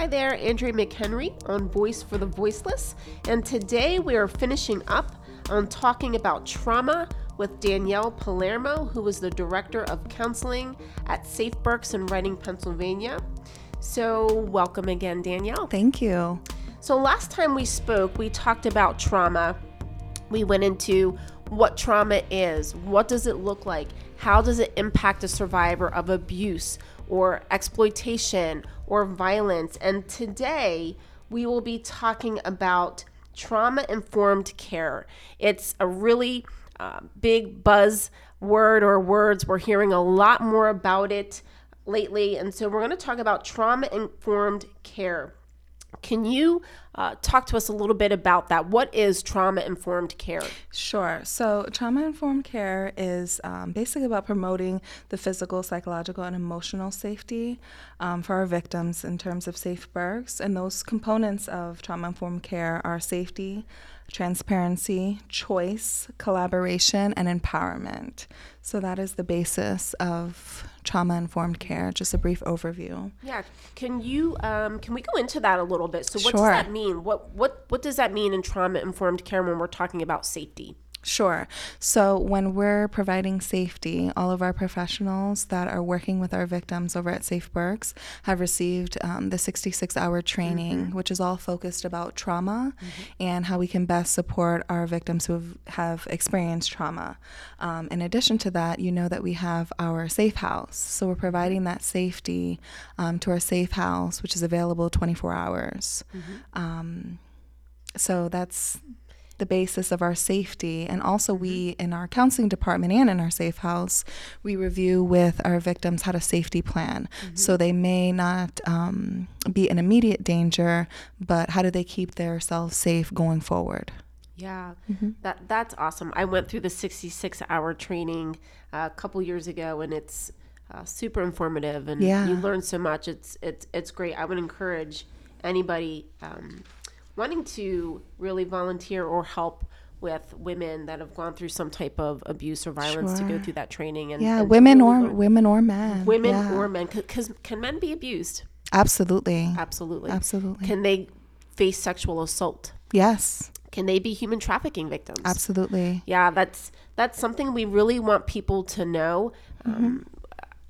Hi there, Andrea McHenry on Voice for the Voiceless, and today we are finishing up on talking about trauma with Danielle Palermo, who is the Director of Counseling at Safe Berks in Reading, Pennsylvania. So, welcome again, Danielle. Thank you. So, last time we spoke, we talked about trauma. We went into what trauma is, what does it look like, how does it impact a survivor of abuse or exploitation or violence. And today we will be talking about trauma informed care. It's a really uh, big buzz word or words. We're hearing a lot more about it lately. And so we're going to talk about trauma informed care. Can you uh, talk to us a little bit about that? What is trauma informed care? Sure. So, trauma informed care is um, basically about promoting the physical, psychological, and emotional safety um, for our victims in terms of safe berks. And those components of trauma informed care are safety, transparency, choice, collaboration, and empowerment. So, that is the basis of trauma informed care. Just a brief overview. Yeah, can you um, can we go into that a little bit? So, what sure. does that mean? What what what does that mean in trauma informed care when we're talking about safety? Sure. So, when we're providing safety, all of our professionals that are working with our victims over at Safe Berks have received um, the 66 hour training, mm-hmm. which is all focused about trauma mm-hmm. and how we can best support our victims who have, have experienced trauma. Um, in addition to that, you know that we have our Safe House. So, we're providing that safety um, to our Safe House, which is available 24 hours. Mm-hmm. Um, so, that's the basis of our safety. And also, we mm-hmm. in our counseling department and in our safe house, we review with our victims how to safety plan. Mm-hmm. So they may not um, be in immediate danger, but how do they keep themselves safe going forward? Yeah, mm-hmm. that that's awesome. I went through the 66 hour training uh, a couple years ago, and it's uh, super informative, and yeah. you learn so much. It's it's it's great. I would encourage anybody um, wanting to really volunteer or help with women that have gone through some type of abuse or violence sure. to go through that training and yeah and women or women or men women yeah. or men because can men be abused? Absolutely. Absolutely. Absolutely. Can they face sexual assault? Yes. Can they be human trafficking victims? Absolutely. Yeah that's that's something we really want people to know. Mm-hmm.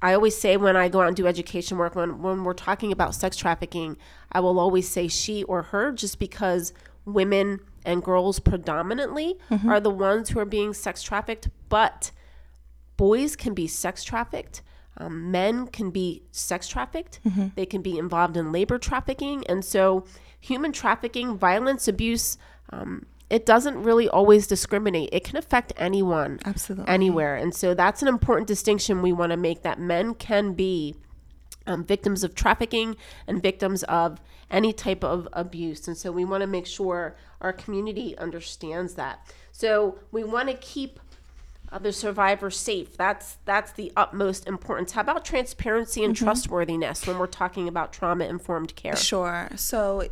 I always say when I go out and do education work, when, when we're talking about sex trafficking, I will always say she or her just because women and girls predominantly mm-hmm. are the ones who are being sex trafficked, but boys can be sex trafficked. Um, men can be sex trafficked. Mm-hmm. They can be involved in labor trafficking. And so, human trafficking, violence, abuse, um, it doesn't really always discriminate. It can affect anyone, absolutely, anywhere. And so that's an important distinction we want to make that men can be um, victims of trafficking and victims of any type of abuse. And so we want to make sure our community understands that. So we want to keep the survivor safe. That's that's the utmost importance. How about transparency and mm-hmm. trustworthiness when we're talking about trauma informed care? Sure. So,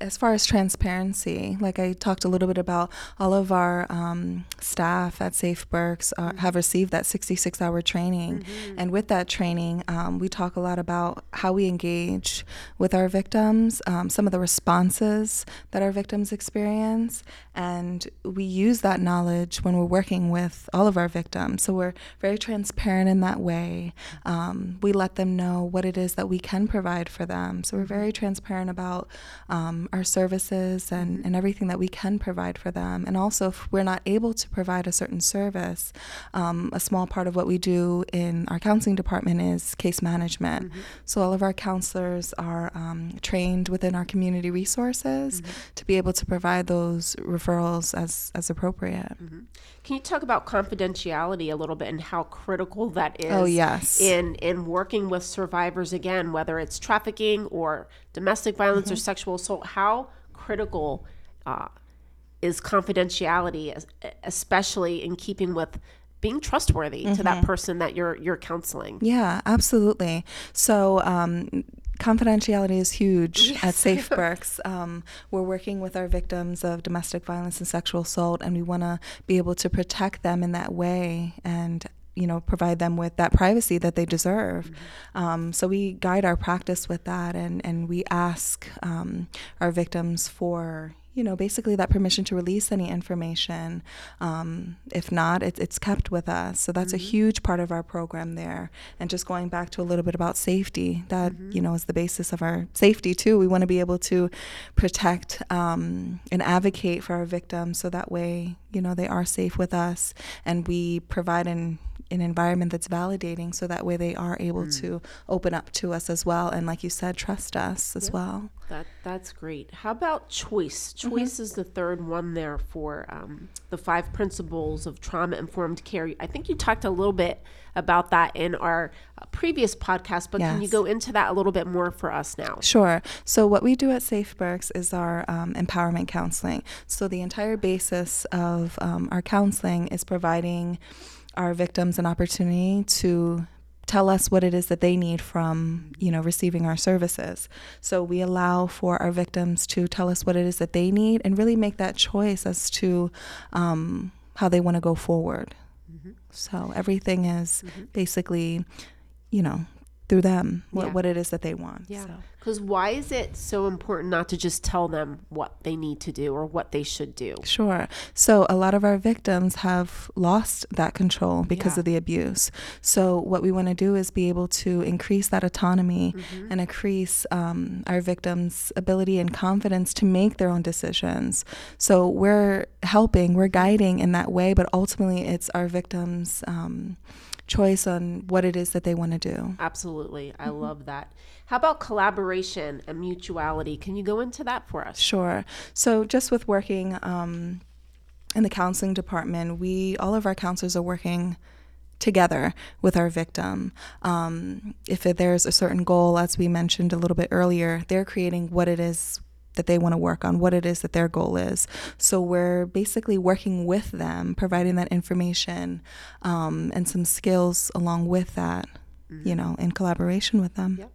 as far as transparency, like I talked a little bit about, all of our um, staff at Safe Berks uh, mm-hmm. have received that 66 hour training, mm-hmm. and with that training, um, we talk a lot about how we engage with our victims, um, some of the responses that our victims experience, and we use that knowledge when we're working with all of our victims. So we're very transparent in that way. Um, we let them know what it is that we can provide for them. So we're very transparent about um, our services and, mm-hmm. and everything that we can provide for them. And also, if we're not able to provide a certain service, um, a small part of what we do in our counseling department is case management. Mm-hmm. So all of our counselors are um, trained within our community resources mm-hmm. to be able to provide those referrals as, as appropriate. Mm-hmm. Can you talk about confidentiality a little bit and how critical that is? Oh yes. In in working with survivors again, whether it's trafficking or domestic violence mm-hmm. or sexual assault, how critical uh, is confidentiality, especially in keeping with being trustworthy mm-hmm. to that mm-hmm. person that you're you're counseling. Yeah, absolutely. So um, confidentiality is huge yes. at Safe Berks. Um, we're working with our victims of domestic violence and sexual assault, and we want to be able to protect them in that way. And you know provide them with that privacy that they deserve um, so we guide our practice with that and and we ask um, our victims for you know, basically that permission to release any information. Um, if not, it, it's kept with us. So that's Mm-hmm. a huge part of our program there. And just going back to a little bit about safety, that, Mm-hmm. you know, is the basis of our safety too. We want to be able to protect um, and advocate for our victims so that way, you know, they are safe with us and we provide an an environment that's validating so that way they are able Mm. to open up to us as well and like you said trust us as Yeah. well That that's great. How about choice? Mm-hmm. Choice is the third one there for um, the five principles of trauma informed care. I think you talked a little bit about that in our uh, previous podcast, but can you go into that a little bit more for us now? Sure. So, what we do at Safe Berks is our um, empowerment counseling. So, the entire basis of um, our counseling is providing our victims an opportunity to tell us what it is that they need from you know receiving our services. So we allow for our victims to tell us what it is that they need and really make that choice as to um, how they want to go forward. So everything is basically you know through them what, Yeah. what it is that they want Yeah. so. Because why is it so important not to just tell them what they need to do or what they should do? Sure. So a lot of our victims have lost that control because Yeah. of the abuse. So what we want to do is be able to increase that autonomy Mm-hmm. and increase um, our victims' ability and confidence to make their own decisions. So we're helping, we're guiding in that way, but ultimately it's our victims' um, choice on what it is that they want to do. Absolutely. I Mm-hmm. love that. How about collaboration and mutuality? Can you go into that for us? Sure. So just with working um, in the counseling department, we all of our counselors are working together with our victim. Um, if there's a certain goal, as we mentioned a little bit earlier, they're creating what it is that they want to work on, what it is that their goal is. So we're basically working with them, providing that information um, and some skills along with that, you know, in collaboration with them. Yep.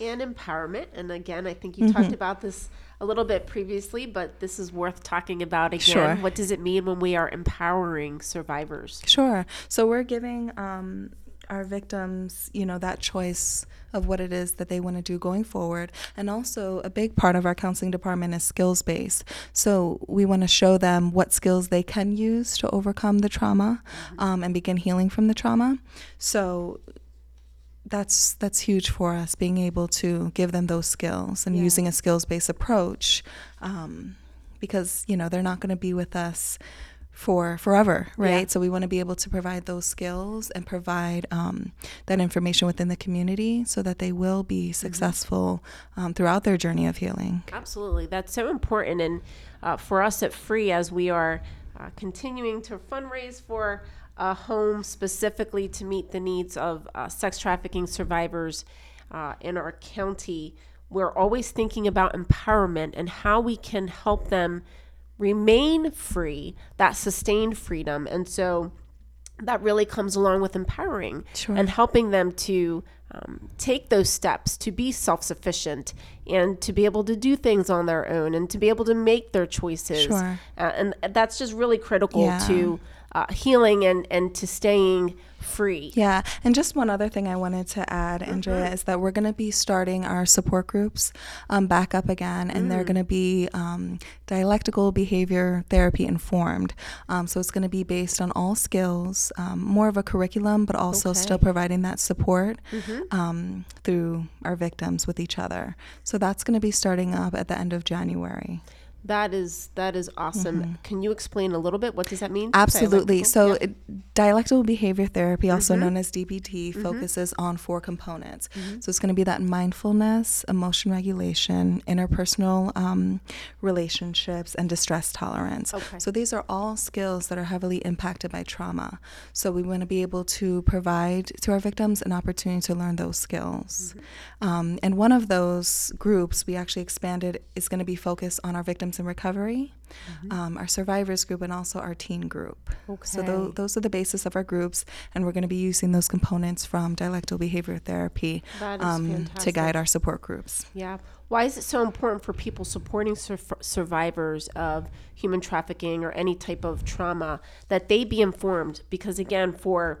and empowerment. And again, I think you talked about this a little bit previously, but this is worth talking about again. Sure. What does it mean when we are empowering survivors? Sure. So we're giving um, our victims, you know, that choice of what it is that they want to do going forward. And also, a big part of our counseling department is skills based. So we want to show them what skills they can use to overcome the trauma um, and begin healing from the trauma. So that's that's huge for us being able to give them those skills and Yeah. using a skills based approach um, because you know they're not going to be with us for forever right Yeah. so we want to be able to provide those skills and provide um, that information within the community so that they will be successful um, throughout their journey of healing Absolutely. That's so important. And uh, for us at Free, as we are uh, continuing to fundraise for a home specifically to meet the needs of uh, sex trafficking survivors uh, in our county, we're always thinking about empowerment and how we can help them remain free, that sustained freedom. And so that really comes along with empowering Sure. and helping them to um, take those steps to be self sufficient and to be able to do things on their own and to be able to make their choices. Sure. Uh, and that's just really critical Yeah. to uh, healing and, and to staying free. Yeah, and just one other thing I wanted to add, Andrea, is that we're going to be starting our support groups um, back up again, and they're going to be um, dialectical behavior therapy informed. Um, so it's going to be based on all skills, um, more of a curriculum, but also Okay. still providing that support um, through our victims with each other. So that's going to be starting up at the end of January. That is that is awesome. Can you explain a little bit? What does that mean? Mm-hmm. Absolutely. Dialectical? So, Yeah. dialectical behavior therapy, also Mm-hmm. known as DBT, focuses on four components. So, it's going to be that mindfulness, emotion regulation, interpersonal um, relationships, and distress tolerance. Okay. So, these are all skills that are heavily impacted by trauma. So, we want to be able to provide to our victims an opportunity to learn those skills. Mm-hmm. Um, and one of those groups we actually expanded is going to be focused on our victims in recovery, um, our survivors group, and also our teen group. Okay. So Okay. those are the basis of our groups, and we're going to be using those components from dialectical behavior therapy um, to guide our support groups. Yeah. Why is it so important for people supporting sur- survivors of human trafficking or any type of trauma that they be informed? Because again, for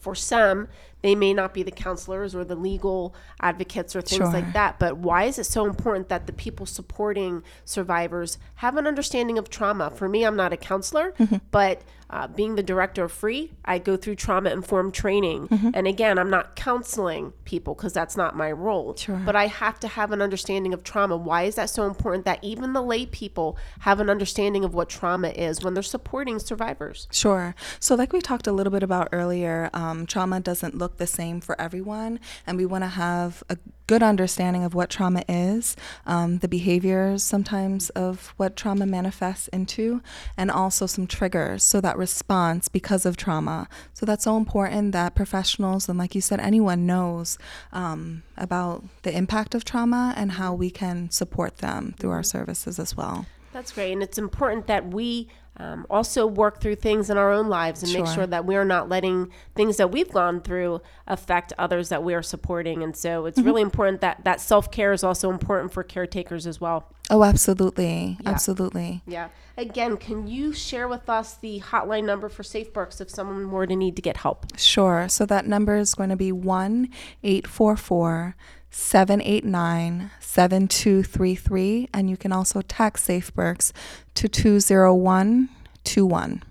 For some, they may not be the counselors or the legal advocates or things Sure. like that. But why is it so important that the people supporting survivors have an understanding of trauma? For me, I'm not a counselor, Mm-hmm. but uh, being the director of Free, I go through trauma informed training. Mm-hmm. And again, I'm not counseling people because that's not my role. Sure. But I have to have an understanding of trauma. Why is that so important that even the lay people have an understanding of what trauma is when they're supporting survivors? Sure. So, like we talked a little bit about earlier, um, trauma doesn't look the same for everyone, and we want to have a good understanding of what trauma is, um, the behaviors sometimes of what trauma manifests into, and also some triggers. So, that response because of trauma. So, that's so important that professionals and, like you said, anyone knows um, about the impact of trauma and how we can support them through our services as well. That's great. And it's important that we um, also work through things in our own lives and make Sure. sure that we're not letting things that we've gone through affect others that we are supporting. And so it's really important that that self care is also important for caretakers as well. Oh, absolutely. Absolutely. Yeah. Again, can you share with us the hotline number for Safe Berks if someone were to need to get help? Sure. So that number is going to be 1 844 789 7233. And you can also text SafeBerks to 20121.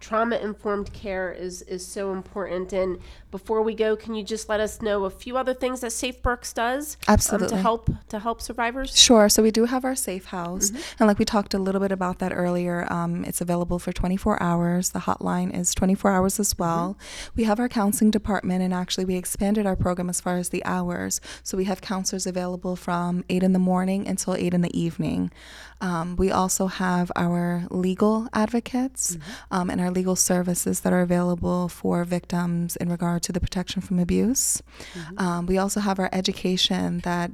Trauma informed care is is so important. And before we go, can you just let us know a few other things that Safe Berks does um, to help to help survivors? Sure. So we do have our safe house. And like we talked a little bit about that earlier, um, it's available for 24 hours. The hotline is 24 hours as well. We have our counseling department, and actually, we expanded our program as far as the hours. So we have counselors available from 8 in the morning until 8 in the evening. Um, we also have our legal advocates um, and our legal services that are available for victims in regard to the protection from abuse. Um, we also have our education that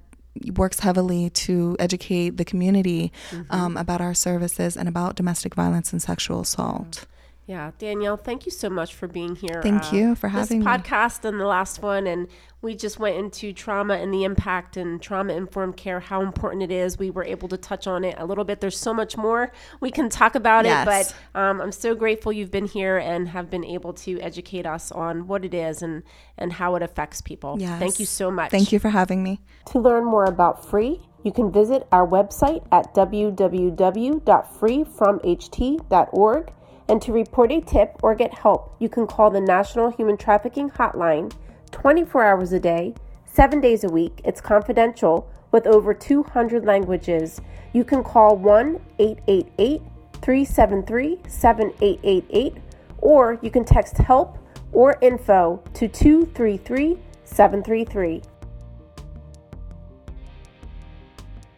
works heavily to educate the community um, about our services and about domestic violence and sexual assault. Yeah, Danielle, thank you so much for being here. Thank you for having this me. podcast and the last one, and we just went into trauma and the impact and trauma informed care, how important it is. We were able to touch on it a little bit. There's so much more we can talk about Yes. it, but um, I'm so grateful you've been here and have been able to educate us on what it is and and how it affects people. Yes. Thank you so much. Thank you for having me. To learn more about Free, you can visit our website at www.freefromht.org. And to report a tip or get help, you can call the National Human Trafficking Hotline 24 hours a day, 7 days a week. It's confidential with over 200 languages. You can call 1 888 373 7888 or you can text help or info to 233 733.